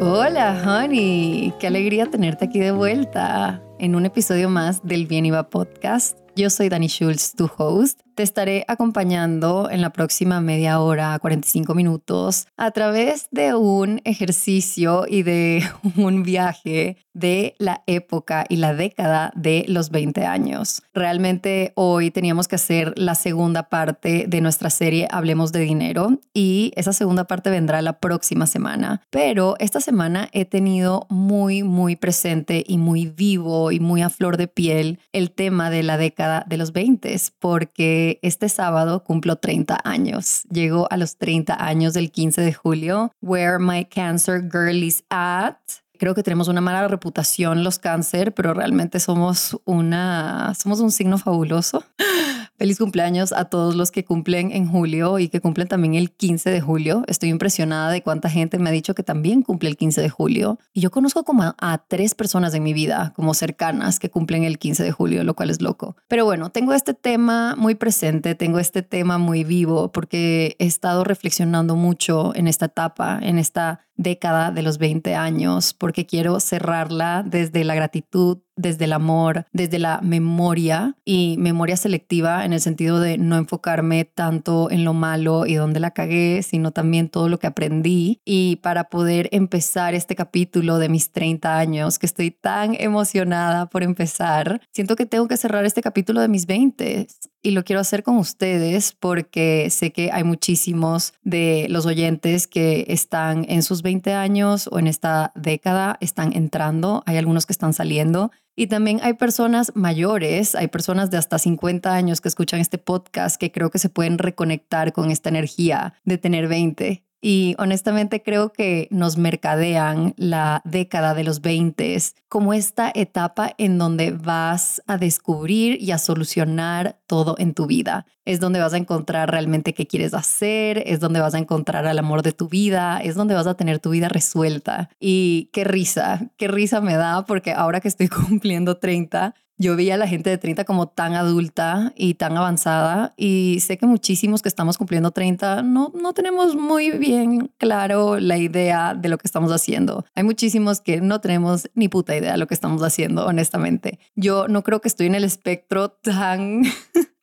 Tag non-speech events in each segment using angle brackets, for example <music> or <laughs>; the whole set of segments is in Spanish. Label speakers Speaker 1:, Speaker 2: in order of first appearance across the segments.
Speaker 1: Hola, honey. Qué alegría tenerte aquí de vuelta en un episodio más del Bien Iba Podcast. Yo soy Dani Schultz, tu host. Te estaré acompañando en la próxima media hora, 45 minutos, a través de un ejercicio y de <laughs> un viaje de la época y la década de los 20 años. Realmente hoy teníamos que hacer la segunda parte de nuestra serie Hablemos de Dinero y esa segunda parte vendrá la próxima semana. Pero esta semana he tenido muy, muy presente y muy vivo y muy a flor de piel el tema de la década de los 20 porque este sábado cumplo 30 años. Llego a los 30 años del 15 de julio. Where my cancer girl is at. Creo que tenemos una mala reputación los cáncer, pero realmente somos una somos un signo fabuloso. <gasps> Feliz cumpleaños a todos los que cumplen en julio y que cumplen también el 15 de julio. Estoy impresionada de cuánta gente me ha dicho que también cumple el 15 de julio. Y yo conozco como a, tres personas en mi vida, como cercanas, que cumplen el 15 de julio, lo cual es loco. Pero bueno, tengo este tema muy presente, tengo este tema muy vivo porque he estado reflexionando mucho en esta etapa, en esta década de los 20 años, porque quiero cerrarla desde la gratitud, desde el amor, desde la memoria y memoria selectiva en el sentido de no enfocarme tanto en lo malo y dónde la cagué, sino también todo lo que aprendí. Y para poder empezar este capítulo de mis 30 años, que estoy tan emocionada por empezar, siento que tengo que cerrar este capítulo de mis 20 y lo quiero hacer con ustedes porque sé que hay muchísimos de los oyentes que están en sus 20 años o en esta década, están entrando, hay algunos que están saliendo y también hay personas mayores, hay personas de hasta 50 años que escuchan este podcast que creo que se pueden reconectar con esta energía de tener 20 y honestamente creo que nos mercadean la década de los 20 como esta etapa en donde vas a descubrir y a solucionar todo en tu vida. Es donde vas a encontrar realmente qué quieres hacer, es donde vas a encontrar el amor de tu vida, es donde vas a tener tu vida resuelta. Y qué risa, qué risa me da porque ahora que estoy <laughs> cumpliendo 30, yo vi a la gente de 30 como tan adulta y tan avanzada y sé que muchísimos que estamos cumpliendo 30 no, no tenemos muy bien claro la idea de lo que estamos haciendo. Hay muchísimos que no tenemos ni puta idea de lo que estamos haciendo, honestamente. Yo no creo que estoy en el espectro tan... <laughs>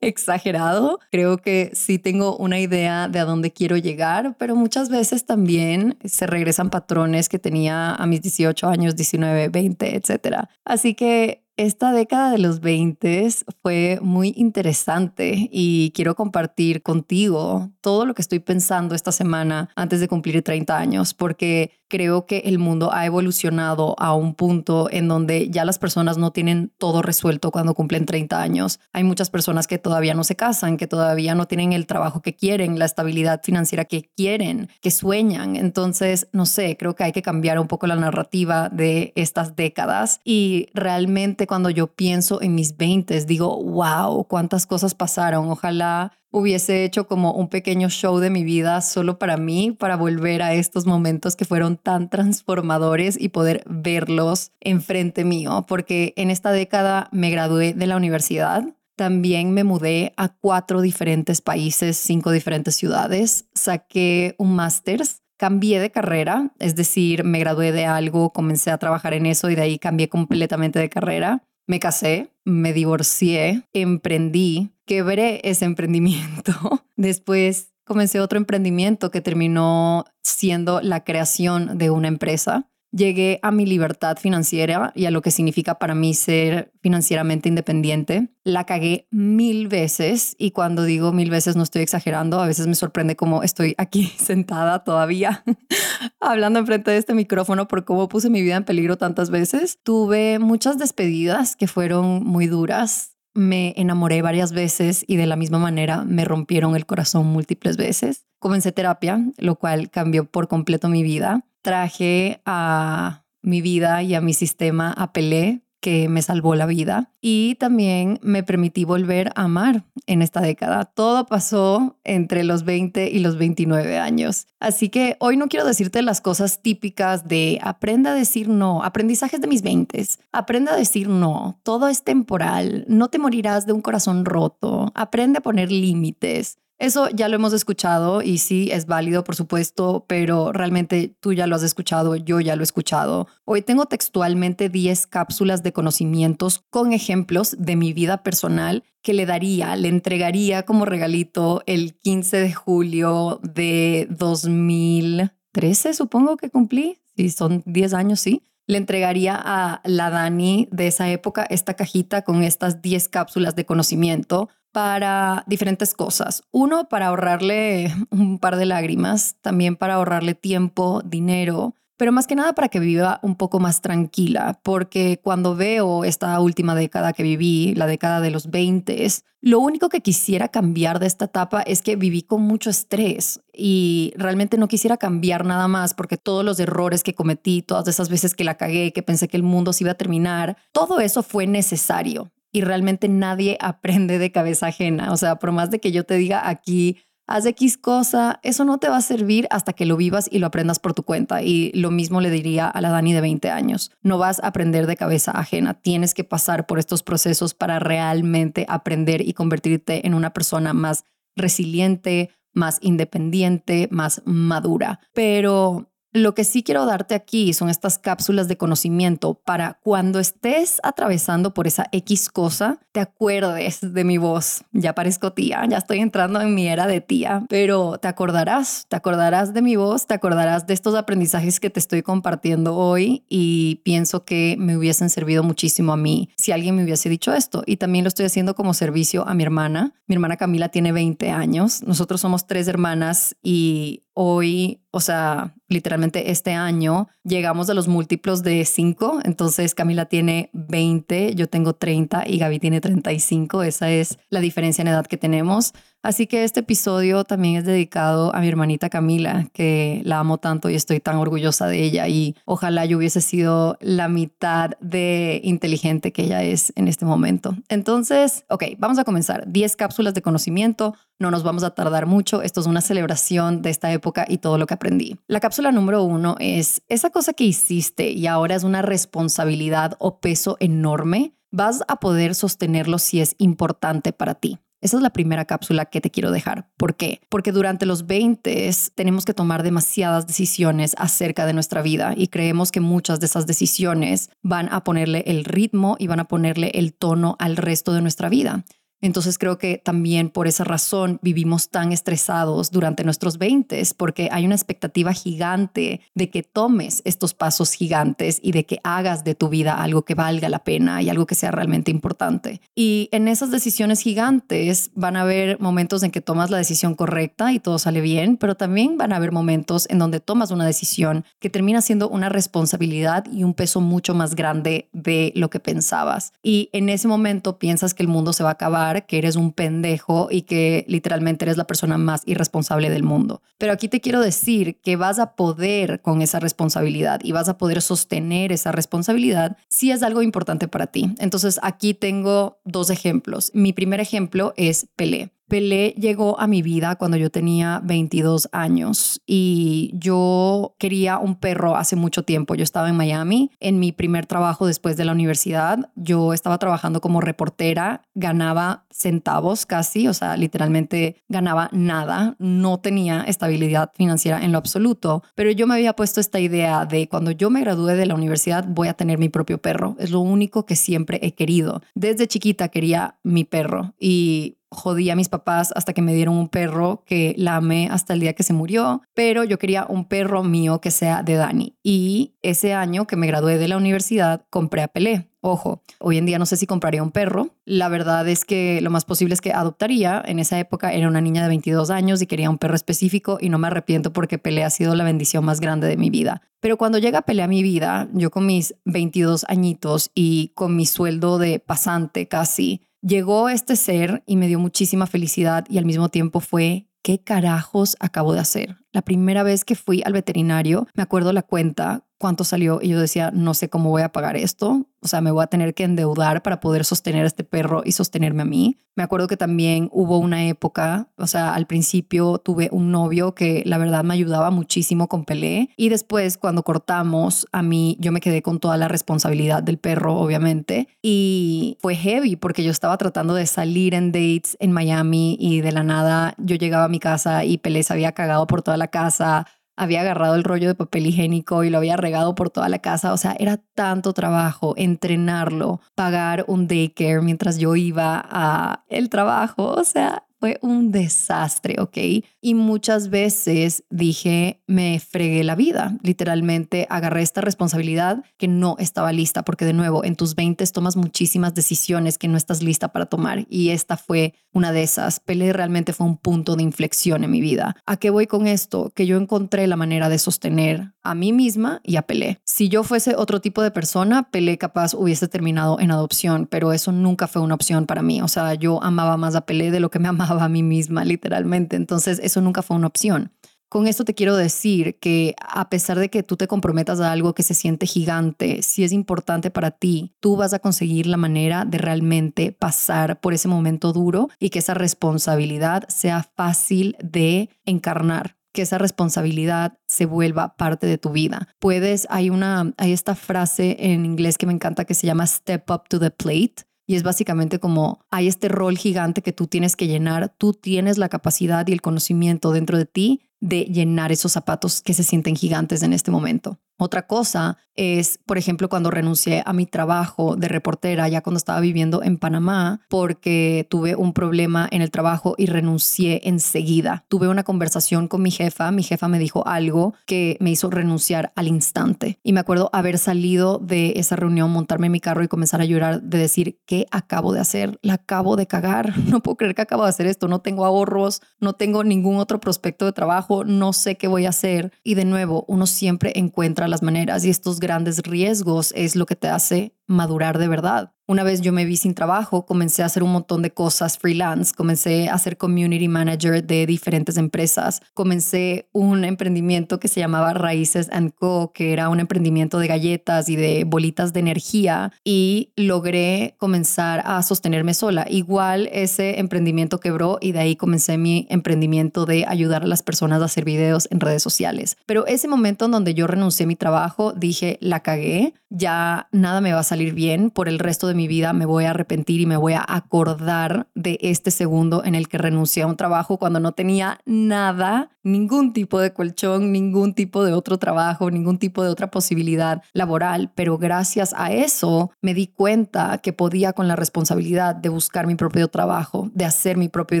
Speaker 1: exagerado. Creo que sí tengo una idea de a dónde quiero llegar, pero muchas veces también se regresan patrones que tenía a mis 18 años, 19, 20, etcétera. Así que esta década de los 20 fue muy interesante y quiero compartir contigo todo lo que estoy pensando esta semana antes de cumplir 30 años, porque creo que el mundo ha evolucionado a un punto en donde ya las personas no tienen todo resuelto cuando cumplen 30 años. Hay muchas personas que todavía no se casan, que todavía no tienen el trabajo que quieren, la estabilidad financiera que quieren, que sueñan. Entonces, no sé, creo que hay que cambiar un poco la narrativa de estas décadas y realmente cuando yo pienso en mis 20, digo, wow, cuántas cosas pasaron. Ojalá hubiese hecho como un pequeño show de mi vida solo para mí, para volver a estos momentos que fueron tan transformadores y poder verlos enfrente mío, porque en esta década me gradué de la universidad. También me mudé a cuatro diferentes países, cinco diferentes ciudades. Saqué un máster cambié de carrera, es decir, me gradué de algo, comencé a trabajar en eso y de ahí cambié completamente de carrera. Me casé, me divorcié, emprendí, quebré ese emprendimiento. <laughs> Después comencé otro emprendimiento que terminó siendo la creación de una empresa llegué a mi libertad financiera y a lo que significa para mí ser financieramente independiente. La cagué mil veces y cuando digo mil veces no estoy exagerando, a veces me sorprende cómo estoy aquí <laughs> sentada todavía <laughs> hablando enfrente de este micrófono por cómo puse mi vida en peligro tantas veces. Tuve muchas despedidas que fueron muy duras. Me enamoré varias veces y de la misma manera me rompieron el corazón múltiples veces. Comencé terapia, lo cual cambió por completo mi vida traje a mi vida y a mi sistema a Pelé, que me salvó la vida. Y también me permití volver a amar en esta década. Todo pasó entre los 20 y los 29 años. Así que hoy no quiero decirte las cosas típicas de aprenda a decir no, aprendizajes de mis 20. Aprenda a decir no, todo es temporal, no te morirás de un corazón roto, aprende a poner límites Eso ya lo hemos escuchado y sí, es válido, por supuesto, pero realmente tú ya lo has escuchado, yo ya lo he escuchado. Hoy tengo textualmente 10 cápsulas de conocimientos con ejemplos de mi vida personal que le daría, le entregaría como regalito el 15 de julio de 2013, supongo que cumplí. Si son 10 años, sí le entregaría a la Dani de esa época esta cajita con estas 10 cápsulas de conocimiento para diferentes cosas. Uno, para ahorrarle un par de lágrimas, también para ahorrarle tiempo, dinero, pero más que nada para que viva un poco más tranquila, porque cuando veo esta última década que viví, la década de los 20, lo único que quisiera cambiar de esta etapa es que viví con mucho estrés y realmente no quisiera cambiar nada más porque todos los errores que cometí, todas esas veces que la cagué, que pensé que el mundo se iba a terminar, todo eso fue necesario y realmente nadie <laughs> aprende de cabeza ajena. O sea, por más de que yo te diga aquí, haz X cosa, eso no te va a servir hasta que lo vivas y lo aprendas por tu cuenta. Y lo mismo le diría a la Dani de 20 años. No vas a aprender de cabeza ajena. Tienes que pasar por estos procesos para realmente aprender y convertirte en una persona más resiliente, más independiente, más madura. Pero lo que sí quiero darte aquí son estas cápsulas de conocimiento para cuando estés atravesando por esa X cosa, te acuerdes de mi voz. Ya parezco tía, ya estoy entrando en mi era de tía, pero te acordarás, te acordarás de mi voz, te acordarás de estos aprendizajes que te estoy compartiendo hoy y pienso que me hubiesen servido muchísimo a mí si alguien me hubiese dicho esto. Y también lo estoy haciendo como servicio a mi hermana. Mi hermana Camila tiene 20 años, nosotros somos tres hermanas y hoy, o sea, literalmente este año, llegamos a los múltiplos de 5. Entonces Camila tiene 20, yo tengo 30 y Gaby tiene 35. Esa es la diferencia en edad que tenemos. Así que este episodio también es dedicado a mi hermanita Camila, que la amo tanto y estoy tan orgullosa de ella y ojalá yo hubiese sido la mitad de inteligente que ella es en este momento. Entonces, ok, vamos a comenzar. 10 cápsulas de conocimiento, no nos vamos a tardar mucho, esto es una celebración de esta época y todo lo que aprendí. La cápsula número uno es esa cosa que hiciste y ahora es una responsabilidad o peso enorme, vas a poder sostenerlo si es importante para ti. Esa es la primera cápsula que te quiero dejar. ¿Por qué? Porque durante los 20 tenemos que tomar demasiadas decisiones acerca de nuestra vida y creemos que muchas de esas decisiones van a ponerle el ritmo y van a ponerle el tono al resto de nuestra vida. Entonces creo que también por esa razón vivimos tan estresados durante nuestros 20 porque hay una expectativa gigante de que tomes estos pasos gigantes y de que hagas de tu vida algo que valga la pena y algo que sea realmente importante. Y en esas decisiones gigantes van a haber momentos en que tomas la decisión correcta y todo sale bien, pero también van a haber momentos en donde tomas una decisión que termina siendo una responsabilidad y un peso mucho más grande de lo que pensabas. Y en ese momento piensas que el mundo se va a acabar que eres un pendejo y que literalmente eres la persona más irresponsable del mundo. Pero aquí te quiero decir que vas a poder con esa responsabilidad y vas a poder sostener esa responsabilidad si es algo importante para ti. Entonces aquí tengo dos ejemplos. Mi primer ejemplo es Pelé. Pelé llegó a mi vida cuando yo tenía 22 años y yo quería un perro hace mucho tiempo. Yo estaba en Miami en mi primer trabajo después de la universidad. Yo estaba trabajando como reportera, ganaba centavos casi, o sea, literalmente ganaba nada, no tenía estabilidad financiera en lo absoluto, pero yo me había puesto esta idea de cuando yo me gradúe de la universidad voy a tener mi propio perro. Es lo único que siempre he querido. Desde chiquita quería mi perro y jodí a mis papás hasta que me dieron un perro que la amé hasta el día que se murió, pero yo quería un perro mío que sea de Dani. Y ese año que me gradué de la universidad, compré a Pelé. Ojo, hoy en día no sé si compraría un perro. La verdad es que lo más posible es que adoptaría. En esa época era una niña de 22 años y quería un perro específico y no me arrepiento porque Pelé ha sido la bendición más grande de mi vida. Pero cuando llega Pelé a mi vida, yo con mis 22 añitos y con mi sueldo de pasante casi, llegó este ser y me dio muchísima felicidad y al mismo tiempo fue, ¿qué carajos acabo de hacer? La primera vez que fui al veterinario, me acuerdo la cuenta cuánto salió y yo decía, no sé cómo voy a pagar esto. O sea, me voy a tener que endeudar para poder sostener a este perro y sostenerme a mí. Me acuerdo que también hubo una época, o sea, al principio tuve un novio que la verdad me ayudaba muchísimo con Pelé y después cuando cortamos, a mí yo me quedé con toda la responsabilidad del perro, obviamente, y fue heavy porque yo estaba tratando de salir en dates en Miami y de la nada yo llegaba a mi casa y Pelé se había cagado por toda la casa, había agarrado el rollo de papel higiénico y lo había regado por toda la casa. O sea, era tanto trabajo entrenarlo, pagar un daycare mientras yo iba a el trabajo. O sea, fue un desastre, ¿ok? Y muchas veces dije, me fregué la vida. Literalmente agarré esta responsabilidad que no estaba lista, porque de nuevo, en tus 20 tomas muchísimas decisiones que no estás lista para tomar. Y esta fue una de esas. Pelé realmente fue un punto de inflexión en mi vida. ¿A qué voy con esto? Que yo encontré la manera de sostener a mí misma y a Pelé. Si yo fuese otro tipo de persona, Pelé capaz hubiese terminado en adopción, pero eso nunca fue una opción para mí. O sea, yo amaba más a Pelé de lo que me amaba a mí misma, literalmente. Entonces, eso nunca fue una opción. Con esto te quiero decir que a pesar de que tú te comprometas a algo que se siente gigante, si es importante para ti, tú vas a conseguir la manera de realmente pasar por ese momento duro y que esa responsabilidad sea fácil de encarnar que esa responsabilidad se vuelva parte de tu vida. Puedes, hay una, hay esta frase en inglés que me encanta que se llama step up to the plate y es básicamente como hay este rol gigante que tú tienes que llenar, tú tienes la capacidad y el conocimiento dentro de ti de llenar esos zapatos que se sienten gigantes en este momento. Otra cosa es, por ejemplo, cuando renuncié a mi trabajo de reportera, ya cuando estaba viviendo en Panamá, porque tuve un problema en el trabajo y renuncié enseguida. Tuve una conversación con mi jefa, mi jefa me dijo algo que me hizo renunciar al instante. Y me acuerdo haber salido de esa reunión, montarme en mi carro y comenzar a llorar de decir, ¿qué acabo de hacer? La acabo de cagar. <laughs> No puedo creer que acabo de hacer esto. No tengo ahorros, no tengo ningún otro prospecto de trabajo, no sé qué voy a hacer. Y de nuevo, uno siempre encuentra las maneras y estos grandes riesgos es lo que te hace madurar de verdad. Una vez yo me vi sin trabajo, comencé a hacer un montón de cosas freelance, comencé a ser community manager de diferentes empresas, comencé un emprendimiento que se llamaba Raíces Co, que era un emprendimiento de galletas y de bolitas de energía y logré comenzar a sostenerme sola. Igual ese emprendimiento quebró y de ahí comencé mi emprendimiento de ayudar a las personas a hacer videos en redes sociales. Pero ese momento en donde yo renuncié a mi trabajo, dije, la cagué, ya nada me va a salir bien por el resto de mi vida, me voy a arrepentir y me voy a acordar de este segundo en el que renuncié a un trabajo cuando no tenía nada, ningún tipo de colchón, ningún tipo de otro trabajo, ningún tipo de otra posibilidad laboral. Pero gracias a eso me di cuenta que podía con la responsabilidad de buscar mi propio trabajo, de hacer mi propio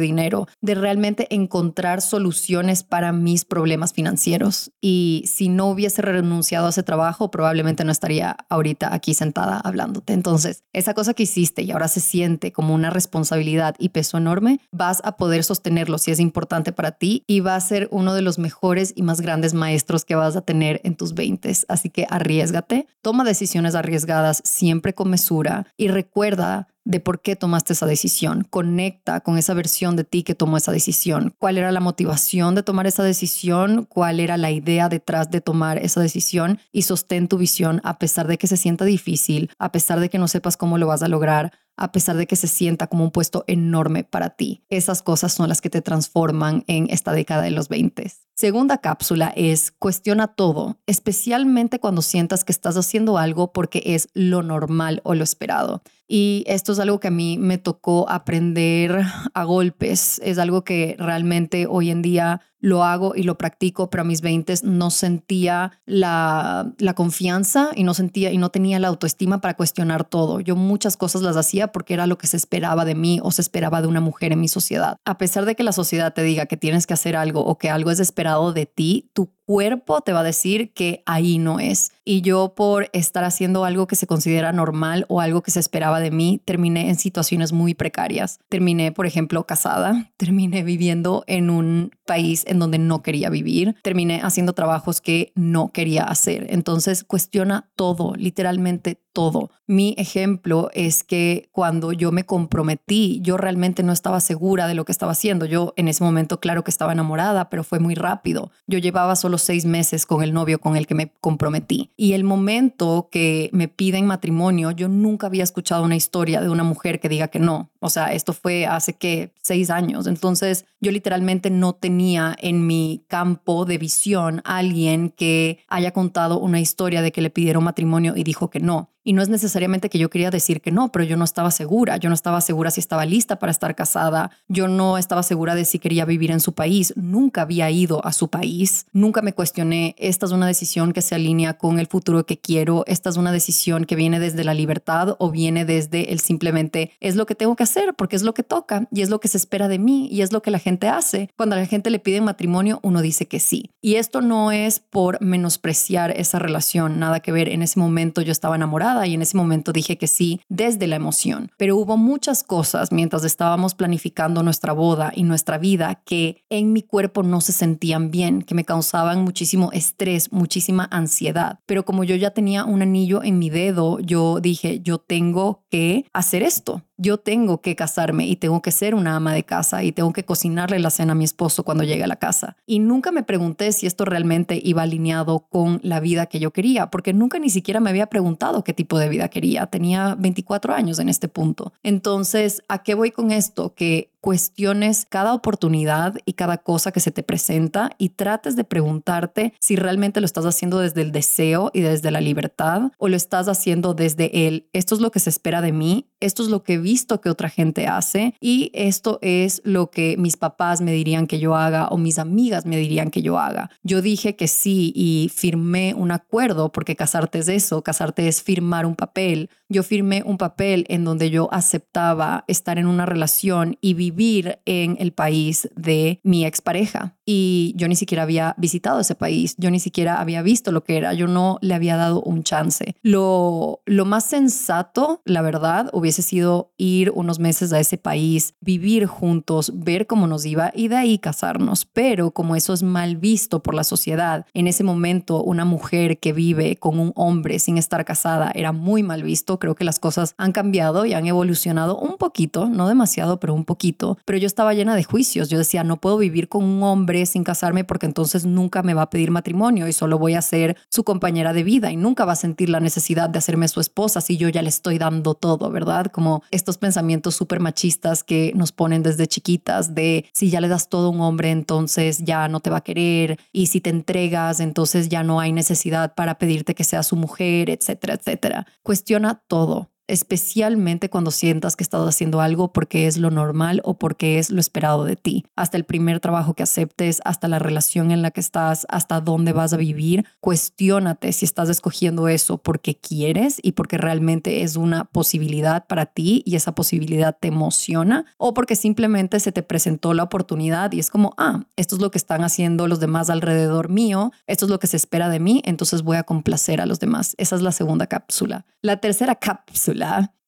Speaker 1: dinero, de realmente encontrar soluciones para mis problemas financieros. Y si no hubiese renunciado a ese trabajo, probablemente no estaría ahorita aquí sentada hablándote. Entonces, esa cosa que hiciste y ahora se siente como una responsabilidad y peso enorme, vas a poder sostenerlo si es importante para ti y va a ser uno de los mejores y más grandes maestros que vas a tener en tus 20. Así que arriesgate, toma decisiones arriesgadas siempre con mesura y recuerda de por qué tomaste esa decisión. Conecta con esa versión de ti que tomó esa decisión. ¿Cuál era la motivación de tomar esa decisión? ¿Cuál era la idea detrás de tomar esa decisión? Y sostén tu visión a pesar de que se sienta difícil, a pesar de que no sepas cómo lo vas a lograr, a pesar de que se sienta como un puesto enorme para ti. Esas cosas son las que te transforman en esta década de los 20. Segunda cápsula es cuestiona todo, especialmente cuando sientas que estás haciendo algo porque es lo normal o lo esperado. Y esto es algo que a mí me tocó aprender a golpes. Es algo que realmente hoy en día lo hago y lo practico, pero a mis 20 no sentía la, la confianza y no sentía y no tenía la autoestima para cuestionar todo. Yo muchas cosas las hacía porque era lo que se esperaba de mí o se esperaba de una mujer en mi sociedad. A pesar de que la sociedad te diga que tienes que hacer algo o que algo es esperado de ti, tu cuerpo te va a decir que ahí no es. Y yo por estar haciendo algo que se considera normal o algo que se esperaba de mí, terminé en situaciones muy precarias. Terminé, por ejemplo, casada, <laughs> terminé viviendo en un país en donde no quería vivir, terminé haciendo trabajos que no quería hacer. Entonces cuestiona todo, literalmente todo. Mi ejemplo es que cuando yo me comprometí, yo realmente no estaba segura de lo que estaba haciendo. Yo en ese momento, claro que estaba enamorada, pero fue muy rápido. Yo llevaba solo seis meses con el novio con el que me comprometí. Y el momento que me piden matrimonio, yo nunca había escuchado una historia de una mujer que diga que no. O sea, esto fue hace que seis años. Entonces, yo literalmente no tenía en mi campo de visión alguien que haya contado una historia de que le pidieron matrimonio y dijo que no. Y no es necesariamente que yo quería decir que no, pero yo no estaba segura. Yo no estaba segura si estaba lista para estar casada. Yo no estaba segura de si quería vivir en su país. Nunca había ido a su país. Nunca me cuestioné, esta es una decisión que se alinea con el futuro que quiero. Esta es una decisión que viene desde la libertad o viene desde el simplemente es lo que tengo que hacer porque es lo que toca y es lo que se espera de mí y es lo que la gente hace. Cuando a la gente le pide matrimonio, uno dice que sí. Y esto no es por menospreciar esa relación, nada que ver. En ese momento yo estaba enamorada y en ese momento dije que sí desde la emoción. Pero hubo muchas cosas mientras estábamos planificando nuestra boda y nuestra vida que en mi cuerpo no se sentían bien, que me causaban muchísimo estrés, muchísima ansiedad. Pero como yo ya tenía un anillo en mi dedo, yo dije, yo tengo que hacer esto yo tengo que casarme y tengo que ser una ama de casa y tengo que cocinarle la cena a mi esposo cuando llegue a la casa. Y nunca me pregunté si esto realmente iba alineado con la vida que yo quería, porque nunca ni siquiera me había preguntado qué tipo de vida quería. Tenía 24 años en este punto. Entonces, ¿a qué voy con esto? Que cuestiones cada oportunidad y cada cosa que se te presenta y trates de preguntarte si realmente lo estás haciendo desde el deseo y desde la libertad o lo estás haciendo desde el, esto es lo que se espera de mí, esto es lo que he visto que otra gente hace y esto es lo que mis papás me dirían que yo haga o mis amigas me dirían que yo haga. Yo dije que sí y firmé un acuerdo porque casarte es eso, casarte es firmar un papel. Yo firmé un papel en donde yo aceptaba estar en una relación y vivir en el país de mi expareja. Y yo ni siquiera había visitado ese país, yo ni siquiera había visto lo que era, yo no le había dado un chance. Lo, lo más sensato, la verdad, hubiese sido ir unos meses a ese país, vivir juntos, ver cómo nos iba y de ahí casarnos. Pero como eso es mal visto por la sociedad, en ese momento una mujer que vive con un hombre sin estar casada era muy mal visto. Creo que las cosas han cambiado y han evolucionado un poquito, no demasiado, pero un poquito pero yo estaba llena de juicios. Yo decía, no puedo vivir con un hombre sin casarme porque entonces nunca me va a pedir matrimonio y solo voy a ser su compañera de vida y nunca va a sentir la necesidad de hacerme su esposa si yo ya le estoy dando todo, ¿verdad? Como estos pensamientos súper machistas que nos ponen desde chiquitas de si ya le das todo a un hombre, entonces ya no te va a querer y si te entregas, entonces ya no hay necesidad para pedirte que sea su mujer, etcétera, etcétera. Cuestiona todo especialmente cuando sientas que estás haciendo algo porque es lo normal o porque es lo esperado de ti. Hasta el primer trabajo que aceptes, hasta la relación en la que estás, hasta dónde vas a vivir, cuestiónate si estás escogiendo eso porque quieres y porque realmente es una posibilidad para ti y esa posibilidad te emociona o porque simplemente se te presentó la oportunidad y es como, ah, esto es lo que están haciendo los demás alrededor mío, esto es lo que se espera de mí, entonces voy a complacer a los demás. Esa es la segunda cápsula. La tercera cápsula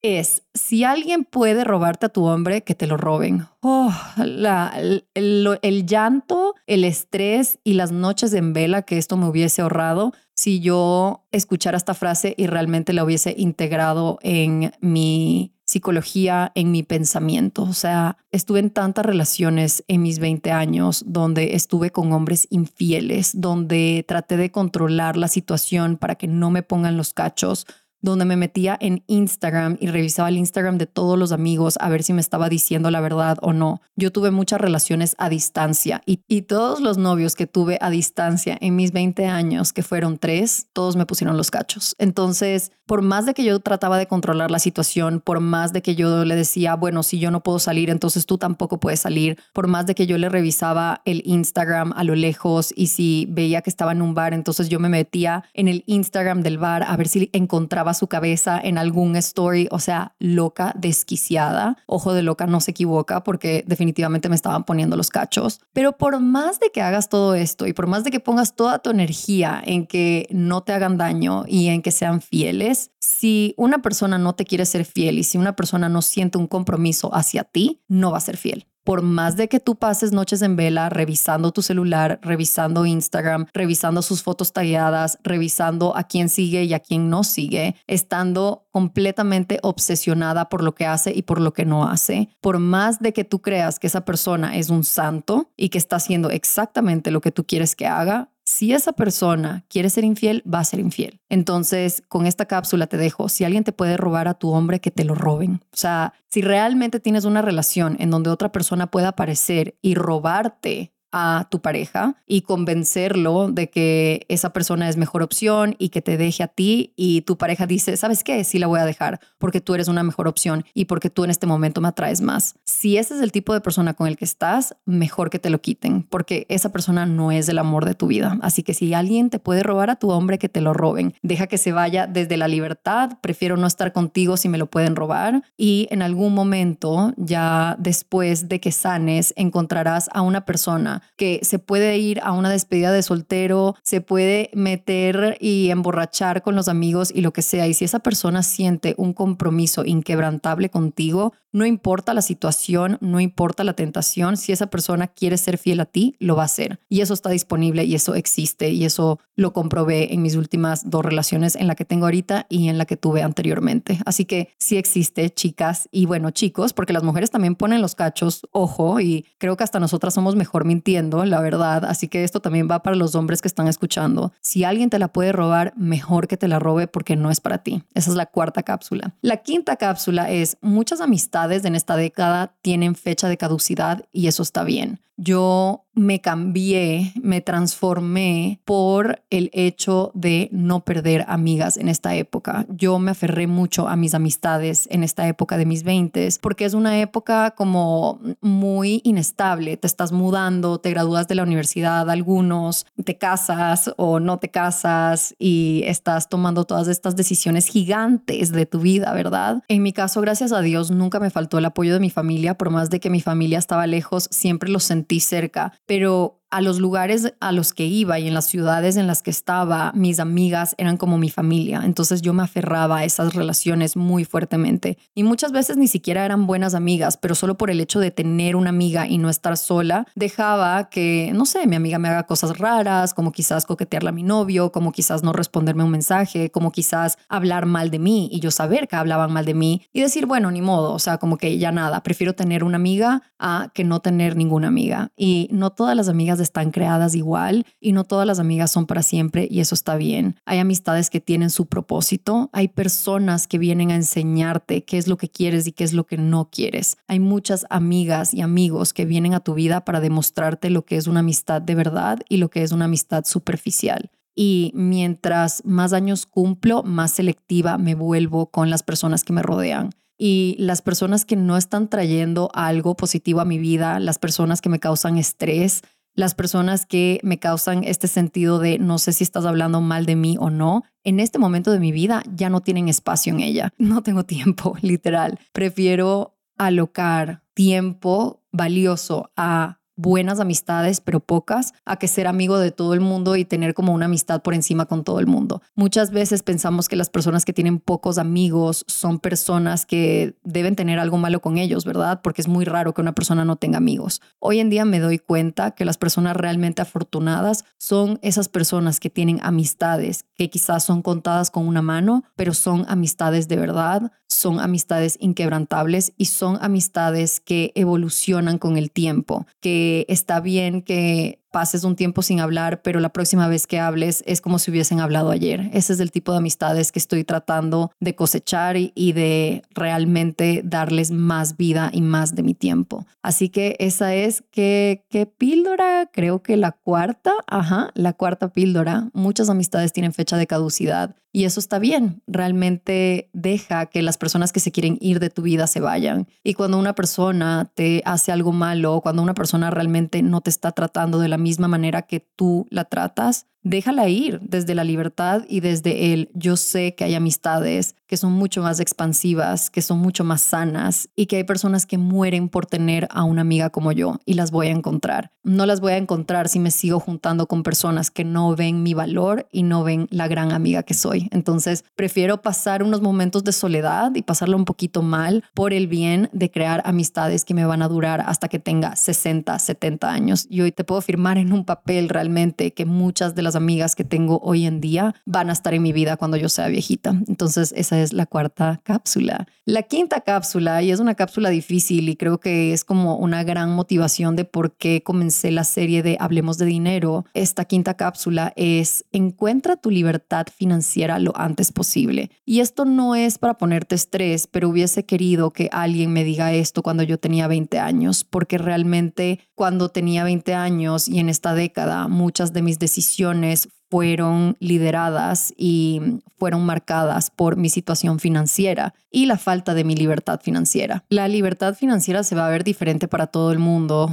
Speaker 1: es, si alguien puede robarte a tu hombre, que te lo roben. Oh, la, el, el, llanto, el estrés y las noches en vela que esto me hubiese ahorrado si yo escuchara esta frase y realmente la hubiese integrado en mi psicología, en mi pensamiento. O sea, estuve en tantas relaciones en mis 20 años donde estuve con hombres infieles, donde traté de controlar la situación para que no me pongan los cachos, donde me metía en Instagram y revisaba el Instagram de todos los amigos a ver si me estaba diciendo la verdad o no. Yo tuve muchas relaciones a distancia y, todos los novios que tuve a distancia en mis 20 años, que fueron tres, todos me pusieron los cachos. Entonces, por más de que yo trataba de controlar la situación, por más de que yo le decía, bueno, si yo no puedo salir, entonces tú tampoco puedes salir, por más de que yo le revisaba el Instagram a lo lejos y si veía que estaba en un bar, entonces yo me metía en el Instagram del bar a ver si encontraba su cabeza en algún story, o sea, loca, desquiciada. Ojo de loca, no se equivoca porque definitivamente me estaban poniendo los cachos. Pero por más de que hagas todo esto y por más de que pongas toda tu energía en que no te hagan daño y en que sean fieles, si una persona no te quiere ser fiel y si una persona no siente un compromiso hacia ti, no va a ser fiel por más de que tú pases noches en vela revisando tu celular, revisando Instagram, revisando sus fotos talladas, revisando a quién sigue y a quién no sigue, estando completamente obsesionada por lo que hace y por lo que no hace, por más de que tú creas que esa persona es un santo y que está haciendo exactamente lo que tú quieres que haga, si esa persona quiere ser infiel, va a ser infiel. Entonces, con esta cápsula te dejo, si alguien te puede robar a tu hombre, que te lo roben. O sea, si realmente tienes una relación en donde otra persona pueda aparecer y robarte a tu pareja y convencerlo de que esa persona es mejor opción y que te deje a ti y tu pareja dice, ¿sabes qué? Sí la voy a dejar porque tú eres una mejor opción y porque tú en este momento me atraes más. Si ese es el tipo de persona con el que estás, mejor que te lo quiten porque esa persona no es el amor de tu vida. Así que si alguien te puede robar a tu hombre, que te lo roben. Deja que se vaya desde la libertad. Prefiero no estar contigo si me lo pueden robar y en algún momento ya después de que sanes encontrarás a una persona que se puede ir a una despedida de soltero, se puede meter y emborrachar con los amigos y lo que sea. Y si esa persona siente un compromiso inquebrantable contigo, no importa la situación, no importa la tentación, si esa persona quiere ser fiel a ti, lo va a hacer. Y eso está disponible y eso existe y eso lo comprobé en mis últimas dos relaciones, en la que tengo ahorita y en la que tuve anteriormente. Así que sí existe, chicas y bueno, chicos, porque las mujeres también ponen los cachos, ojo, y creo que hasta nosotras somos mejor mintiendo, la verdad. Así que esto también va para los hombres que están escuchando. Si alguien te la puede robar, mejor que te la robe porque no es para ti. Esa es la cuarta cápsula. La quinta cápsula es muchas amistades en esta década tienen fecha de caducidad y eso está bien. Yo me cambié, me transformé por el hecho de no perder amigas en esta época. Yo me aferré mucho a mis amistades en esta época de mis 20 porque es una época como muy inestable. Te estás mudando, te gradúas de la universidad, algunos, te casas o no te casas y estás tomando todas estas decisiones gigantes de tu vida, ¿verdad? En mi caso, gracias a Dios, nunca me faltó el apoyo de mi familia, por más de que mi familia estaba lejos, siempre lo sentí cerca pero a los lugares a los que iba y en las ciudades en las que estaba, mis amigas eran como mi familia. Entonces yo me aferraba a esas relaciones muy fuertemente. Y muchas veces ni siquiera eran buenas amigas, pero solo por el hecho de tener una amiga y no estar sola, dejaba que, no sé, mi amiga me haga cosas raras, como quizás coquetearle a mi novio, como quizás no responderme un mensaje, como quizás hablar mal de mí y yo saber que hablaban mal de mí y decir, bueno, ni modo, o sea, como que ya nada, prefiero tener una amiga a que no tener ninguna amiga. Y no todas las amigas están creadas igual y no todas las amigas son para siempre y eso está bien. Hay amistades que tienen su propósito, hay personas que vienen a enseñarte qué es lo que quieres y qué es lo que no quieres. Hay muchas amigas y amigos que vienen a tu vida para demostrarte lo que es una amistad de verdad y lo que es una amistad superficial. Y mientras más años cumplo, más selectiva me vuelvo con las personas que me rodean y las personas que no están trayendo algo positivo a mi vida, las personas que me causan estrés, las personas que me causan este sentido de no sé si estás hablando mal de mí o no, en este momento de mi vida ya no tienen espacio en ella. <laughs> No tengo tiempo, <laughs> literal. Prefiero alocar tiempo valioso a buenas amistades, pero pocas, a que ser amigo de todo el mundo y tener como una amistad por encima con todo el mundo. Muchas veces pensamos que las personas que tienen pocos amigos son personas que deben tener algo malo con ellos, ¿verdad? Porque es muy raro que una persona no tenga amigos. Hoy en día me doy cuenta que las personas realmente afortunadas son esas personas que tienen amistades que quizás son contadas con una mano, pero son amistades de verdad, son amistades inquebrantables y son amistades que evolucionan con el tiempo, que está bien que pases un tiempo sin hablar, pero la próxima vez que hables es como si hubiesen hablado ayer. Ese es el tipo de amistades que estoy tratando de cosechar y, de realmente darles más vida y más de mi tiempo. Así que esa es que, ¿qué píldora? Creo que la cuarta, ajá, la cuarta píldora. Muchas amistades tienen fecha de caducidad y eso está bien. Realmente deja que las personas que se quieren ir de tu vida se vayan. Y cuando una persona te hace algo malo, cuando una persona realmente no te está tratando de la misma manera que tú la tratas, déjala ir desde la libertad y desde el yo sé que hay amistades que son mucho más expansivas, que son mucho más sanas y que hay personas que mueren por tener a una amiga como yo y las voy a encontrar. No las voy a encontrar si me sigo juntando con personas que no ven mi valor y no ven la gran amiga que soy. Entonces, prefiero pasar unos momentos de soledad y pasarlo un poquito mal por el bien de crear amistades que me van a durar hasta que tenga 60, 70 años. Y hoy te puedo firmar en un papel realmente que muchas de las amigas que tengo hoy en día van a estar en mi vida cuando yo sea viejita. Entonces, esa es la cuarta cápsula. La quinta cápsula, y es una cápsula difícil y creo que es como una gran motivación de por qué comencé la serie de Hablemos de Dinero. Esta quinta cápsula es encuentra tu libertad financiera lo antes posible. Y esto no es para ponerte estrés, pero hubiese querido que alguien me diga esto cuando yo tenía 20 años, porque realmente cuando tenía 20 años y en esta década muchas de mis decisiones fueron lideradas y fueron marcadas por mi situación financiera y la falta de mi libertad financiera. La libertad financiera se va a ver diferente para todo el mundo.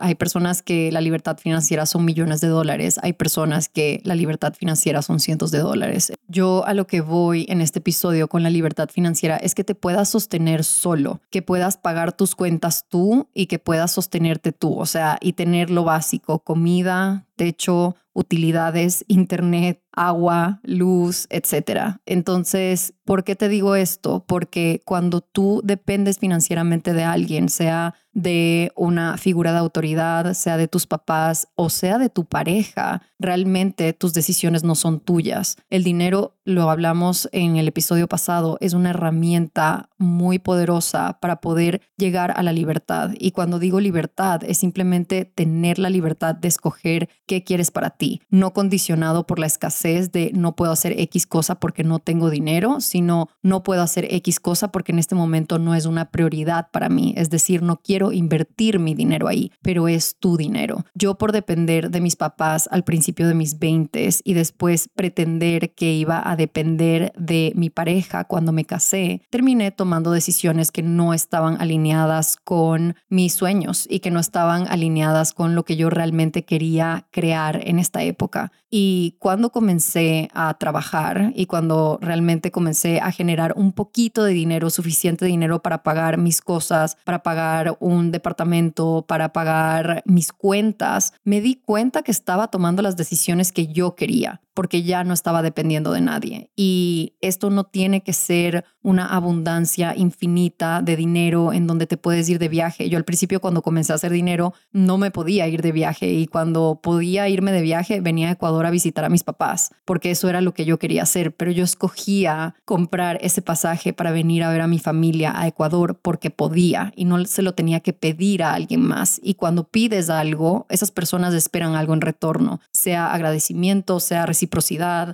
Speaker 1: hay personas que la libertad financiera son millones de dólares, hay personas que la libertad financiera son cientos de dólares. Yo a lo que voy en este episodio con la libertad financiera es que te puedas sostener solo, que puedas pagar tus cuentas tú y que puedas sostenerte tú, o sea, y tener lo básico, comida, techo, utilidades, internet, agua, luz, etcétera. Entonces, ¿por qué te digo esto? Porque cuando tú dependes financieramente de alguien, sea de una figura de autoridad, sea de tus papás o sea de tu pareja, realmente tus decisiones no son tuyas. El dinero, lo hablamos en el episodio pasado, es una herramienta muy poderosa para poder llegar a la libertad. Y cuando digo libertad, es simplemente tener la libertad de escoger qué quieres para ti, no condicionado por la escasez de no puedo hacer X cosa porque no tengo dinero, sino no puedo hacer X cosa porque en este momento no es una prioridad para mí. Es decir, no quiero invertir mi dinero ahí, pero es tu dinero. Yo por depender de mis papás al principio de mis 20 y después pretender que iba a depender de mi pareja cuando me casé, terminé tomando decisiones que no estaban alineadas con mis sueños y que no estaban alineadas con lo que yo realmente quería crear en esta época. Y cuando comencé a trabajar y cuando realmente comencé a generar un poquito de dinero, suficiente dinero para pagar mis cosas, para pagar un departamento, para pagar mis cuentas, me di cuenta que estaba tomando las decisiones que yo quería porque ya no estaba dependiendo de nadie. Y esto no tiene que ser una abundancia infinita de dinero en donde te puedes ir de viaje. Yo al principio cuando comencé a hacer dinero no me podía ir de viaje y cuando podía irme de viaje venía a Ecuador a visitar a mis papás, porque eso era lo que yo quería hacer, pero yo escogía comprar ese pasaje para venir a ver a mi familia a Ecuador porque podía y no se lo tenía que pedir a alguien más. Y cuando pides algo, esas personas esperan algo en retorno, sea agradecimiento, sea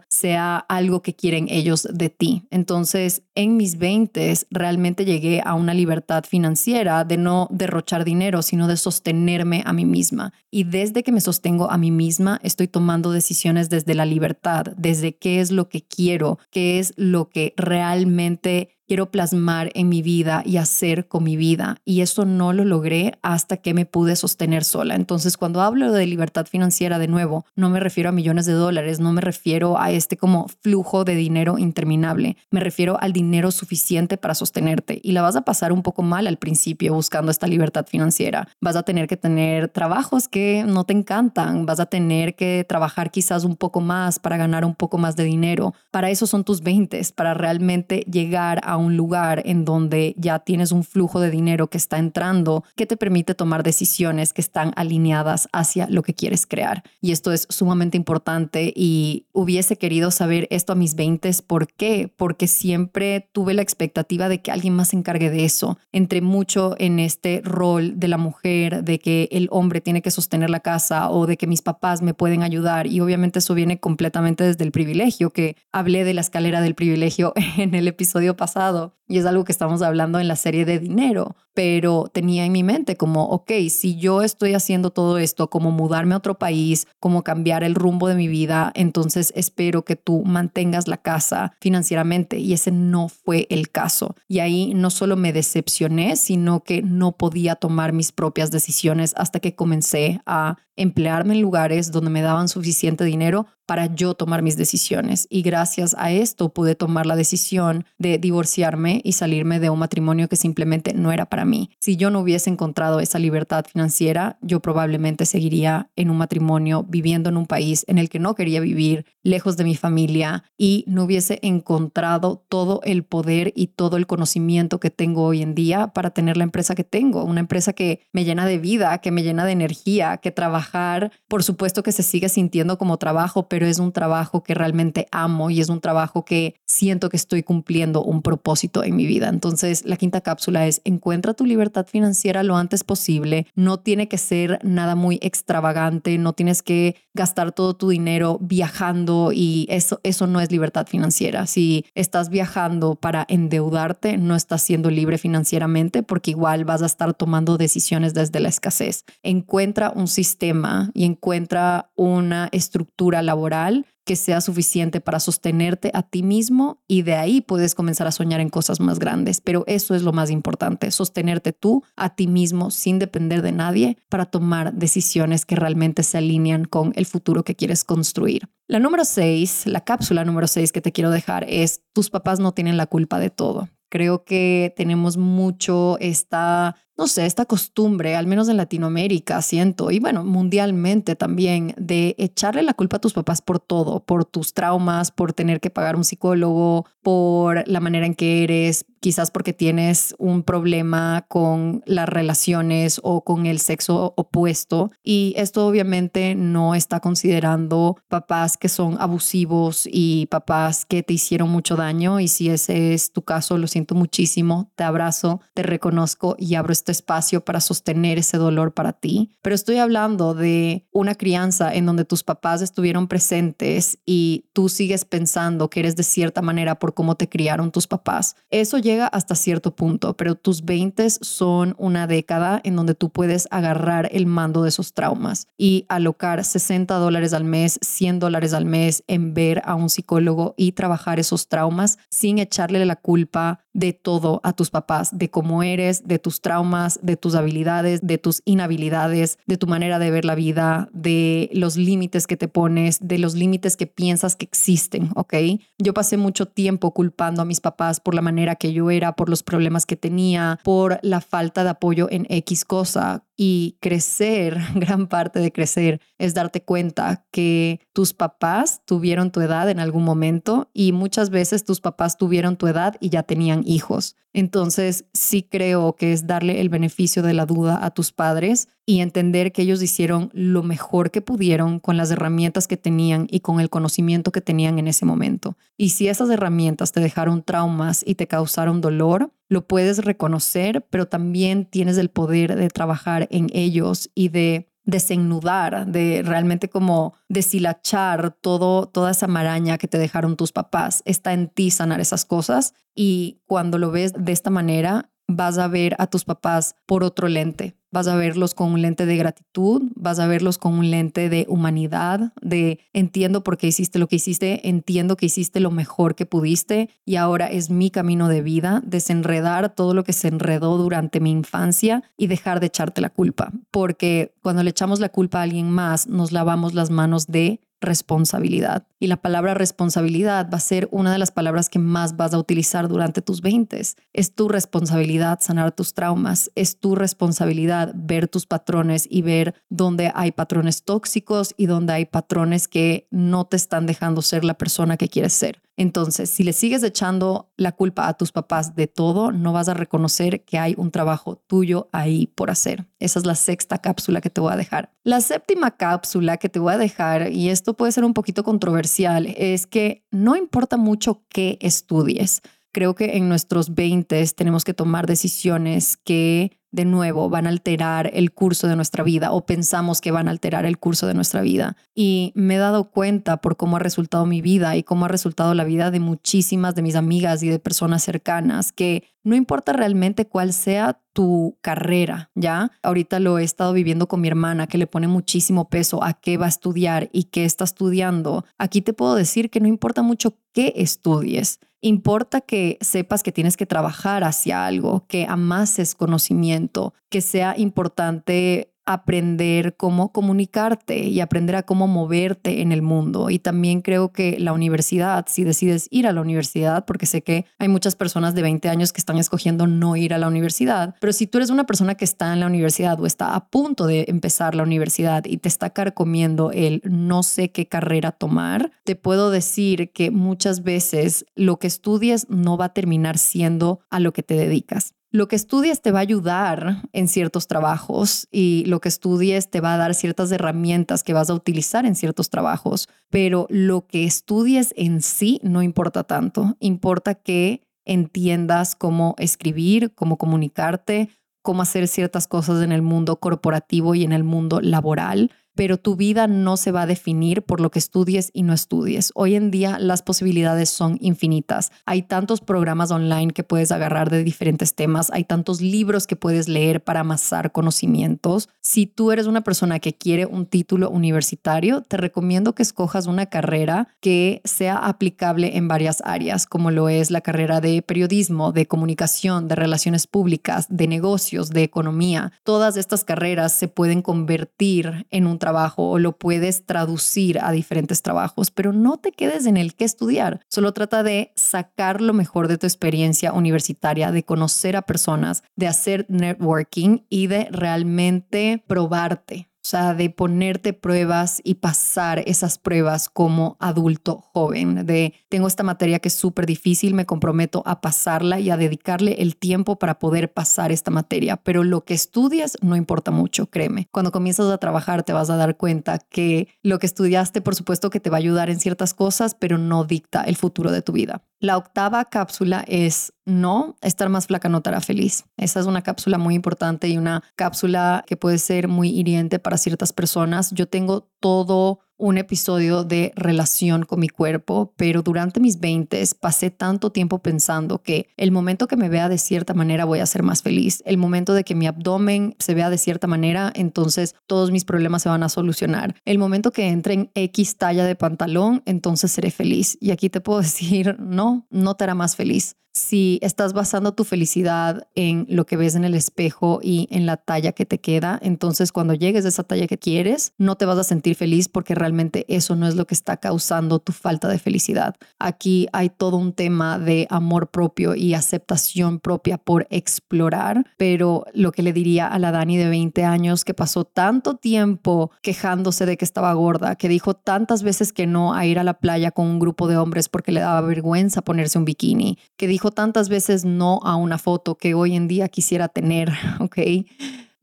Speaker 1: sea algo que quieren ellos de ti. Entonces, en mis 20 realmente llegué a una libertad financiera de no derrochar dinero, sino de sostenerme a mí misma. Y desde que me sostengo a mí misma, estoy tomando decisiones desde la libertad, desde qué es lo que quiero, qué es lo que realmente quiero plasmar en mi vida y hacer con mi vida. Y eso no lo logré hasta que me pude sostener sola. Entonces, cuando hablo de libertad financiera de nuevo, no me refiero a millones de dólares, no me refiero a este como flujo de dinero interminable, me refiero al dinero suficiente para sostenerte. Y la vas a pasar un poco mal al principio buscando esta libertad financiera. Vas a tener que tener trabajos que no te encantan, vas a tener que trabajar quizás un poco más para ganar un poco más de dinero. Para eso son tus 20, para realmente llegar a un lugar en donde ya tienes un flujo de dinero que está entrando que te permite tomar decisiones que están alineadas hacia lo que quieres crear. Y esto es sumamente importante y hubiese querido saber esto a mis 20. ¿Por qué? Porque siempre tuve la expectativa de que alguien más se encargue de eso. Entré mucho en este rol de la mujer, de que el hombre tiene que sostener la casa o de que mis papás me pueden ayudar. Y obviamente eso viene completamente desde el privilegio, que hablé de la escalera del privilegio <laughs> en el episodio pasado y es algo que estamos hablando en la serie de dinero, pero tenía en mi mente como, ok, si yo estoy haciendo todo esto, como mudarme a otro país, como cambiar el rumbo de mi vida, entonces espero que tú mantengas la casa financieramente y ese no fue el caso. Y ahí no solo me decepcioné, sino que no podía tomar mis propias decisiones hasta que comencé a emplearme en lugares donde me daban suficiente dinero para yo tomar mis decisiones. Y gracias a esto pude tomar la decisión de divorciarme y salirme de un matrimonio que simplemente no era para mí. Si yo no hubiese encontrado esa libertad financiera, yo probablemente seguiría en un matrimonio viviendo en un país en el que no quería vivir, lejos de mi familia y no hubiese encontrado todo el poder y todo el conocimiento que tengo hoy en día para tener la empresa que tengo, una empresa que me llena de vida, que me llena de energía, que trabajar, por supuesto que se sigue sintiendo como trabajo, pero es un trabajo que realmente amo y es un trabajo que siento que estoy cumpliendo un propósito en mi vida. Entonces, la quinta cápsula es encuentra tu libertad financiera lo antes posible. No tiene que ser nada muy extravagante, no tienes que gastar todo tu dinero viajando y eso, eso no es libertad financiera. Si estás viajando para endeudarte, no estás siendo libre financieramente porque igual vas a estar tomando decisiones desde la escasez. Encuentra un sistema y encuentra una estructura laboral que sea suficiente para sostenerte a ti mismo y de ahí puedes comenzar a soñar en cosas más grandes. Pero eso es lo más importante, sostenerte tú a ti mismo sin depender de nadie para tomar decisiones que realmente se alinean con el futuro que quieres construir. La número seis, la cápsula número seis que te quiero dejar es, tus papás no tienen la culpa de todo. Creo que tenemos mucho esta no sé, esta costumbre, al menos en Latinoamérica, siento, y bueno, mundialmente también, de echarle la culpa a tus papás por todo, por tus traumas, por tener que pagar un psicólogo, por la manera en que eres, quizás porque tienes un problema con las relaciones o con el sexo opuesto. Y esto obviamente no está considerando papás que son abusivos y papás que te hicieron mucho daño. Y si ese es tu caso, lo siento muchísimo, te abrazo, te reconozco y abro este espacio para sostener ese dolor para ti. Pero estoy hablando de una crianza en donde tus papás estuvieron presentes y tú sigues pensando que eres de cierta manera por cómo te criaron tus papás. Eso llega hasta cierto punto, pero tus 20 son una década en donde tú puedes agarrar el mando de esos traumas y alocar 60 dólares al mes, 100 dólares al mes en ver a un psicólogo y trabajar esos traumas sin echarle la culpa de todo a tus papás, de cómo eres, de tus traumas, de tus habilidades, de tus inhabilidades, de tu manera de ver la vida, de los límites que te pones, de los límites que piensas que existen, ¿ok? Yo pasé mucho tiempo culpando a mis papás por la manera que yo era, por los problemas que tenía, por la falta de apoyo en X cosa, y crecer, <laughs> gran parte de crecer, es darte cuenta que tus papás tuvieron tu edad en algún momento y muchas veces tus papás tuvieron tu edad y ya tenían hijos. Entonces, sí creo que es darle el beneficio de la duda a tus padres y entender que ellos hicieron lo mejor que pudieron con las herramientas que tenían y con el conocimiento que tenían en ese momento. Y si esas herramientas te dejaron traumas y te causaron dolor, lo puedes reconocer, pero también tienes el poder de trabajar en ellos y de desenudar, de realmente como deshilachar todo, toda esa maraña que te dejaron tus papás. Está en ti sanar esas cosas y cuando lo ves de esta manera, vas a ver a tus papás por otro lente. Vas a verlos con un lente de gratitud, vas a verlos con un lente de humanidad, de entiendo por qué hiciste lo que hiciste, entiendo que hiciste lo mejor que pudiste y ahora es mi camino de vida, desenredar todo lo que se enredó durante mi infancia y dejar de echarte la culpa. Porque cuando le echamos la culpa a alguien más, nos lavamos las manos de responsabilidad. Y la palabra responsabilidad va a ser una de las palabras que más vas a utilizar durante tus 20. Es tu responsabilidad sanar tus traumas, es tu responsabilidad ver tus patrones y ver dónde hay patrones tóxicos y dónde hay patrones que no te están dejando ser la persona que quieres ser. Entonces, si le sigues echando la culpa a tus papás de todo, no vas a reconocer que hay un trabajo tuyo ahí por hacer. Esa es la sexta cápsula que te voy a dejar. La séptima cápsula que te voy a dejar, y esto puede ser un poquito controversial, es que no importa mucho qué estudies. Creo que en nuestros 20 tenemos que tomar decisiones que de nuevo van a alterar el curso de nuestra vida o pensamos que van a alterar el curso de nuestra vida. Y me he dado cuenta por cómo ha resultado mi vida y cómo ha resultado la vida de muchísimas de mis amigas y de personas cercanas, que no importa realmente cuál sea tu carrera, ¿ya? Ahorita lo he estado viviendo con mi hermana, que le pone muchísimo peso a qué va a estudiar y qué está estudiando. Aquí te puedo decir que no importa mucho qué estudies. Importa que sepas que tienes que trabajar hacia algo, que amases conocimiento, que sea importante aprender cómo comunicarte y aprender a cómo moverte en el mundo. Y también creo que la universidad, si decides ir a la universidad, porque sé que hay muchas personas de 20 años que están escogiendo no ir a la universidad, pero si tú eres una persona que está en la universidad o está a punto de empezar la universidad y te está carcomiendo el no sé qué carrera tomar, te puedo decir que muchas veces lo que estudies no va a terminar siendo a lo que te dedicas. Lo que estudies te va a ayudar en ciertos trabajos y lo que estudies te va a dar ciertas herramientas que vas a utilizar en ciertos trabajos, pero lo que estudies en sí no importa tanto. Importa que entiendas cómo escribir, cómo comunicarte, cómo hacer ciertas cosas en el mundo corporativo y en el mundo laboral pero tu vida no se va a definir por lo que estudies y no estudies. Hoy en día las posibilidades son infinitas. Hay tantos programas online que puedes agarrar de diferentes temas, hay tantos libros que puedes leer para amasar conocimientos. Si tú eres una persona que quiere un título universitario, te recomiendo que escojas una carrera que sea aplicable en varias áreas, como lo es la carrera de periodismo, de comunicación, de relaciones públicas, de negocios, de economía. Todas estas carreras se pueden convertir en un trabajo o lo puedes traducir a diferentes trabajos, pero no te quedes en el que estudiar. Solo trata de sacar lo mejor de tu experiencia universitaria, de conocer a personas, de hacer networking y de realmente probarte. O sea, de ponerte pruebas y pasar esas pruebas como adulto joven, de tengo esta materia que es súper difícil, me comprometo a pasarla y a dedicarle el tiempo para poder pasar esta materia, pero lo que estudias no importa mucho, créeme. Cuando comienzas a trabajar te vas a dar cuenta que lo que estudiaste, por supuesto que te va a ayudar en ciertas cosas, pero no dicta el futuro de tu vida. La octava cápsula es no, estar más flaca no te hará feliz. Esa es una cápsula muy importante y una cápsula que puede ser muy hiriente para ciertas personas. Yo tengo todo un episodio de relación con mi cuerpo, pero durante mis 20 pasé tanto tiempo pensando que el momento que me vea de cierta manera voy a ser más feliz, el momento de que mi abdomen se vea de cierta manera, entonces todos mis problemas se van a solucionar. El momento que entre en X talla de pantalón, entonces seré feliz. Y aquí te puedo <laughs> decir, no, no te hará más feliz si estás basando tu felicidad en lo que ves en el espejo y en la talla que te queda, entonces cuando llegues a esa talla que quieres, no te vas a sentir feliz porque realmente eso no es lo que está causando tu falta de felicidad. Aquí hay todo un tema de amor propio y aceptación propia por explorar, pero lo que le diría a la Dani de 20 años que pasó tanto tiempo quejándose de que estaba gorda, que dijo tantas veces que no a ir a la playa con un grupo de hombres porque le daba vergüenza ponerse un bikini, que dijo tantas veces no a una foto que hoy en día quisiera tener, <laughs> ¿ok?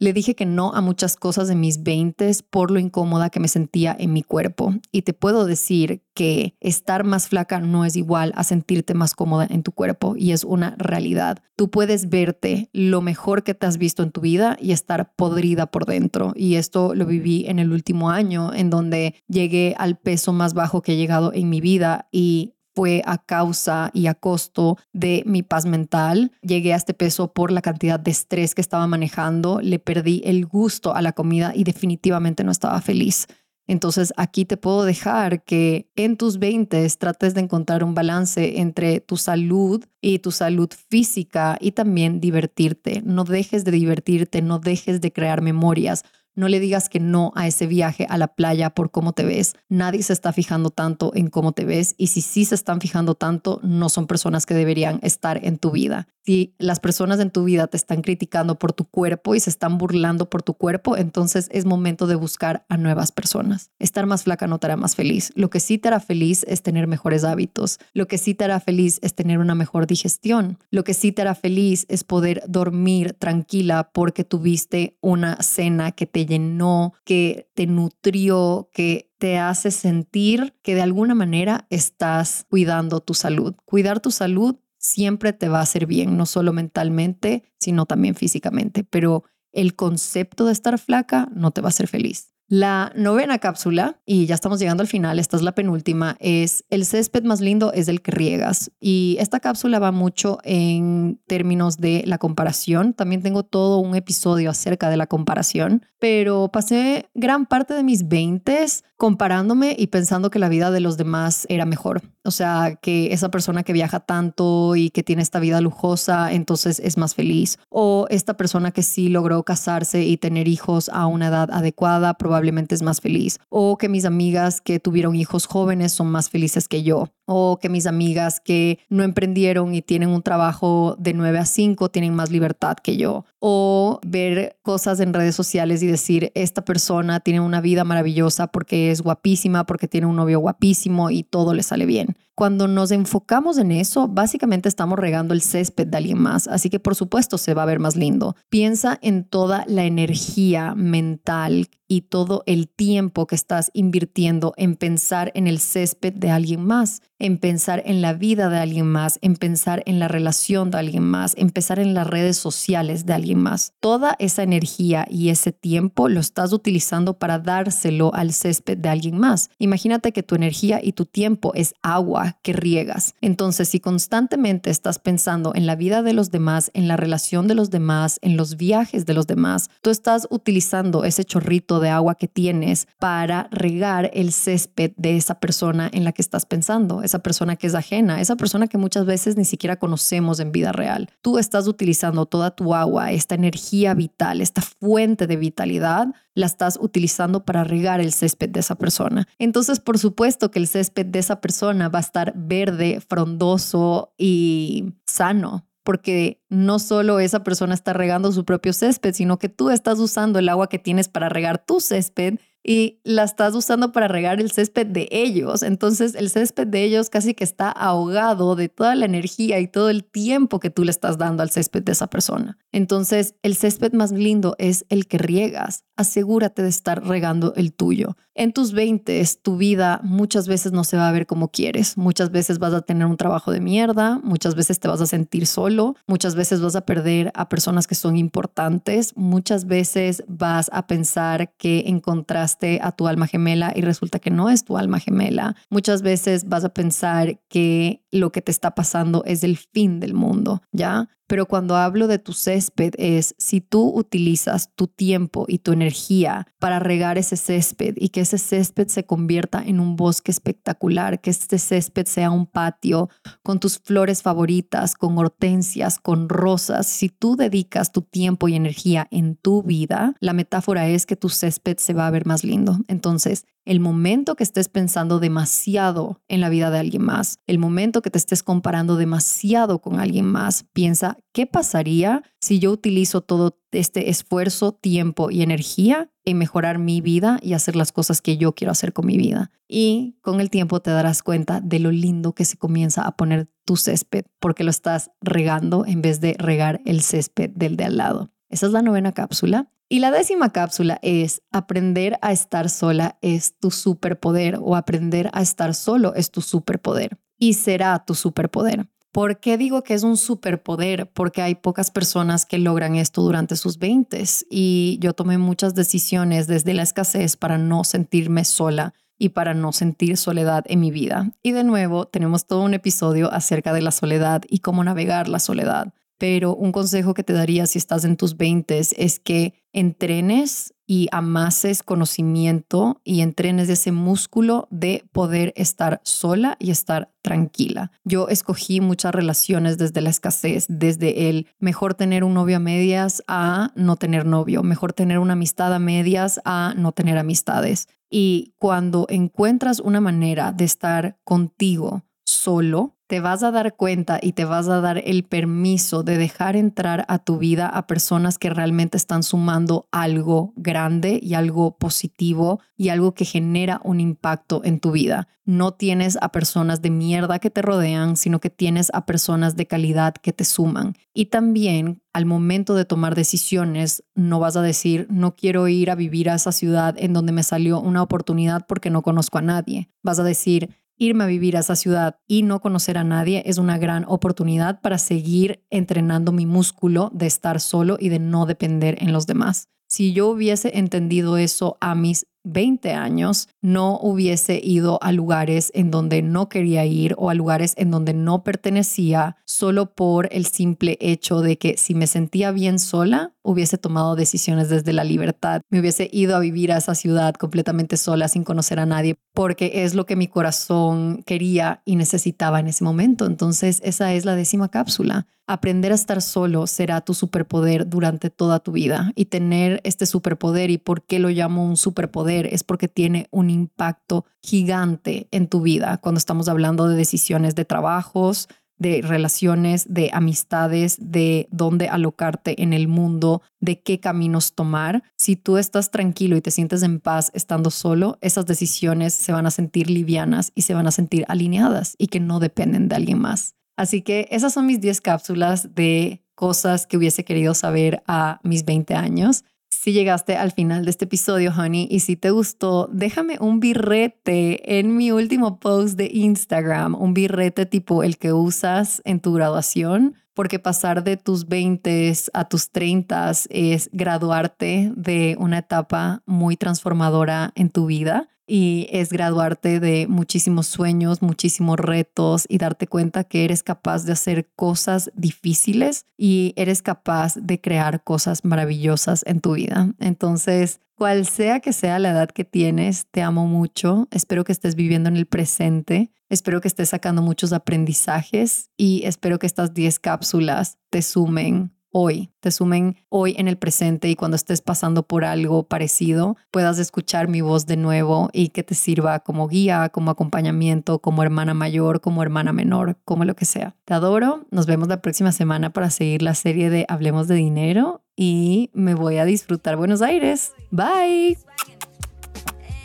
Speaker 1: Le dije que no a muchas cosas de mis 20 por lo incómoda que me sentía en mi cuerpo. Y te puedo decir que estar más flaca no es igual a sentirte más cómoda en tu cuerpo y es una realidad. Tú puedes verte lo mejor que te has visto en tu vida y estar podrida por dentro. Y esto lo viví en el último año en donde llegué al peso más bajo que he llegado en mi vida y fue a causa y a costo de mi paz mental. Llegué a este peso por la cantidad de estrés que estaba manejando, le perdí el gusto a la comida y definitivamente no estaba feliz. Entonces aquí te puedo dejar que en tus 20 trates de encontrar un balance entre tu salud y tu salud física y también divertirte. No dejes de divertirte, no dejes de crear memorias. No le digas que no a ese viaje a la playa por cómo te ves. Nadie se está fijando tanto en cómo te ves y si sí se están fijando tanto, no son personas que deberían estar en tu vida. Si las personas en tu vida te están criticando por tu cuerpo y se están burlando por tu cuerpo, entonces es momento de buscar a nuevas personas. Estar más flaca no te hará más feliz. Lo que sí te hará feliz es tener mejores hábitos. Lo que sí te hará feliz es tener una mejor digestión. Lo que sí te hará feliz es poder dormir tranquila porque tuviste una cena que te llenó, que te nutrió, que te hace sentir que de alguna manera estás cuidando tu salud. Cuidar tu salud siempre te va a hacer bien, no solo mentalmente, sino también físicamente, pero el concepto de estar flaca no te va a hacer feliz. La novena cápsula, y ya estamos llegando al final, esta es la penúltima, es el césped más lindo es el que riegas. Y esta cápsula va mucho en términos de la comparación. También tengo todo un episodio acerca de la comparación, pero pasé gran parte de mis 20 comparándome y pensando que la vida de los demás era mejor. O sea, que esa persona que viaja tanto y que tiene esta vida lujosa, entonces es más feliz. O esta persona que sí logró casarse y tener hijos a una edad adecuada, probablemente es más feliz. O que mis amigas que tuvieron hijos jóvenes son más felices que yo. O que mis amigas que no emprendieron y tienen un trabajo de 9 a 5 tienen más libertad que yo. O ver cosas en redes sociales y decir, esta persona tiene una vida maravillosa porque es guapísima, porque tiene un novio guapísimo y todo le sale bien. Cuando nos enfocamos en eso, básicamente estamos regando el césped de alguien más, así que por supuesto se va a ver más lindo. Piensa en toda la energía mental y todo el tiempo que estás invirtiendo en pensar en el césped de alguien más, en pensar en la vida de alguien más, en pensar en la relación de alguien más, en pensar en las redes sociales de alguien más. Toda esa energía y ese tiempo lo estás utilizando para dárselo al césped de alguien más. Imagínate que tu energía y tu tiempo es agua que riegas. Entonces, si constantemente estás pensando en la vida de los demás, en la relación de los demás, en los viajes de los demás, tú estás utilizando ese chorrito de agua que tienes para regar el césped de esa persona en la que estás pensando, esa persona que es ajena, esa persona que muchas veces ni siquiera conocemos en vida real. Tú estás utilizando toda tu agua, esta energía vital, esta fuente de vitalidad, la estás utilizando para regar el césped de esa persona. Entonces, por supuesto que el césped de esa persona va a estar verde, frondoso y sano, porque no solo esa persona está regando su propio césped, sino que tú estás usando el agua que tienes para regar tu césped y la estás usando para regar el césped de ellos. Entonces el césped de ellos casi que está ahogado de toda la energía y todo el tiempo que tú le estás dando al césped de esa persona. Entonces el césped más lindo es el que riegas. Asegúrate de estar regando el tuyo. En tus 20 tu vida muchas veces no se va a ver como quieres. Muchas veces vas a tener un trabajo de mierda, muchas veces te vas a sentir solo, muchas veces vas a perder a personas que son importantes, muchas veces vas a pensar que encontraste a tu alma gemela y resulta que no es tu alma gemela. Muchas veces vas a pensar que lo que te está pasando es el fin del mundo, ¿ya? Pero cuando hablo de tu césped es si tú utilizas tu tiempo y tu energía para regar ese césped y que ese césped se convierta en un bosque espectacular, que este césped sea un patio con tus flores favoritas, con hortensias, con rosas, si tú dedicas tu tiempo y energía en tu vida, la metáfora es que tu césped se va a ver más lindo. Entonces, el momento que estés pensando demasiado en la vida de alguien más, el momento que te estés comparando demasiado con alguien más, piensa, ¿qué pasaría si yo utilizo todo este esfuerzo, tiempo y energía en mejorar mi vida y hacer las cosas que yo quiero hacer con mi vida? Y con el tiempo te darás cuenta de lo lindo que se comienza a poner tu césped porque lo estás regando en vez de regar el césped del de al lado. Esa es la novena cápsula. Y la décima cápsula es aprender a estar sola es tu superpoder o aprender a estar solo es tu superpoder y será tu superpoder. ¿Por qué digo que es un superpoder? Porque hay pocas personas que logran esto durante sus 20 y yo tomé muchas decisiones desde la escasez para no sentirme sola y para no sentir soledad en mi vida. Y de nuevo, tenemos todo un episodio acerca de la soledad y cómo navegar la soledad pero un consejo que te daría si estás en tus 20 es que entrenes y amases conocimiento y entrenes ese músculo de poder estar sola y estar tranquila. Yo escogí muchas relaciones desde la escasez, desde el mejor tener un novio a medias a no tener novio, mejor tener una amistad a medias a no tener amistades. Y cuando encuentras una manera de estar contigo solo, te vas a dar cuenta y te vas a dar el permiso de dejar entrar a tu vida a personas que realmente están sumando algo grande y algo positivo y algo que genera un impacto en tu vida. No tienes a personas de mierda que te rodean, sino que tienes a personas de calidad que te suman. Y también al momento de tomar decisiones, no vas a decir, no quiero ir a vivir a esa ciudad en donde me salió una oportunidad porque no conozco a nadie. Vas a decir, irme a vivir a esa ciudad y no conocer a nadie es una gran oportunidad para seguir entrenando mi músculo de estar solo y de no depender en los demás. Si yo hubiese entendido eso a mis 20 años no hubiese ido a lugares en donde no quería ir o a lugares en donde no pertenecía solo por el simple hecho de que si me sentía bien sola, hubiese tomado decisiones desde la libertad, me hubiese ido a vivir a esa ciudad completamente sola sin conocer a nadie, porque es lo que mi corazón quería y necesitaba en ese momento. Entonces, esa es la décima cápsula. Aprender a estar solo será tu superpoder durante toda tu vida y tener este superpoder y por qué lo llamo un superpoder es porque tiene un impacto gigante en tu vida cuando estamos hablando de decisiones de trabajos, de relaciones, de amistades, de dónde alocarte en el mundo, de qué caminos tomar. Si tú estás tranquilo y te sientes en paz estando solo, esas decisiones se van a sentir livianas y se van a sentir alineadas y que no dependen de alguien más. Así que esas son mis 10 cápsulas de cosas que hubiese querido saber a mis 20 años si llegaste al final de este episodio, honey, y si te gustó, déjame un birrete en mi último post de Instagram, un birrete tipo el que usas en tu graduación, porque pasar de tus 20 a tus 30 es graduarte de una etapa muy transformadora en tu vida y es graduarte de muchísimos sueños, muchísimos retos y darte cuenta que eres capaz de hacer cosas difíciles y eres capaz de crear cosas maravillosas en tu vida. Entonces, cual sea que sea la edad que tienes, te amo mucho. Espero que estés viviendo en el presente. Espero que estés sacando muchos aprendizajes y espero que estas 10 cápsulas te sumen hoy, te sumen hoy en el presente y cuando estés pasando por algo parecido, puedas escuchar mi voz de nuevo y que te sirva como guía, como acompañamiento, como hermana mayor, como hermana menor, como lo que sea. Te adoro, nos vemos la próxima semana para seguir la serie de Hablemos de Dinero y me voy a disfrutar Buenos Aires. Bye.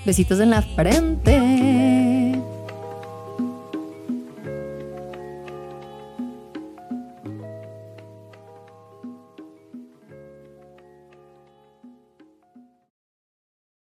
Speaker 1: Besitos en la frente.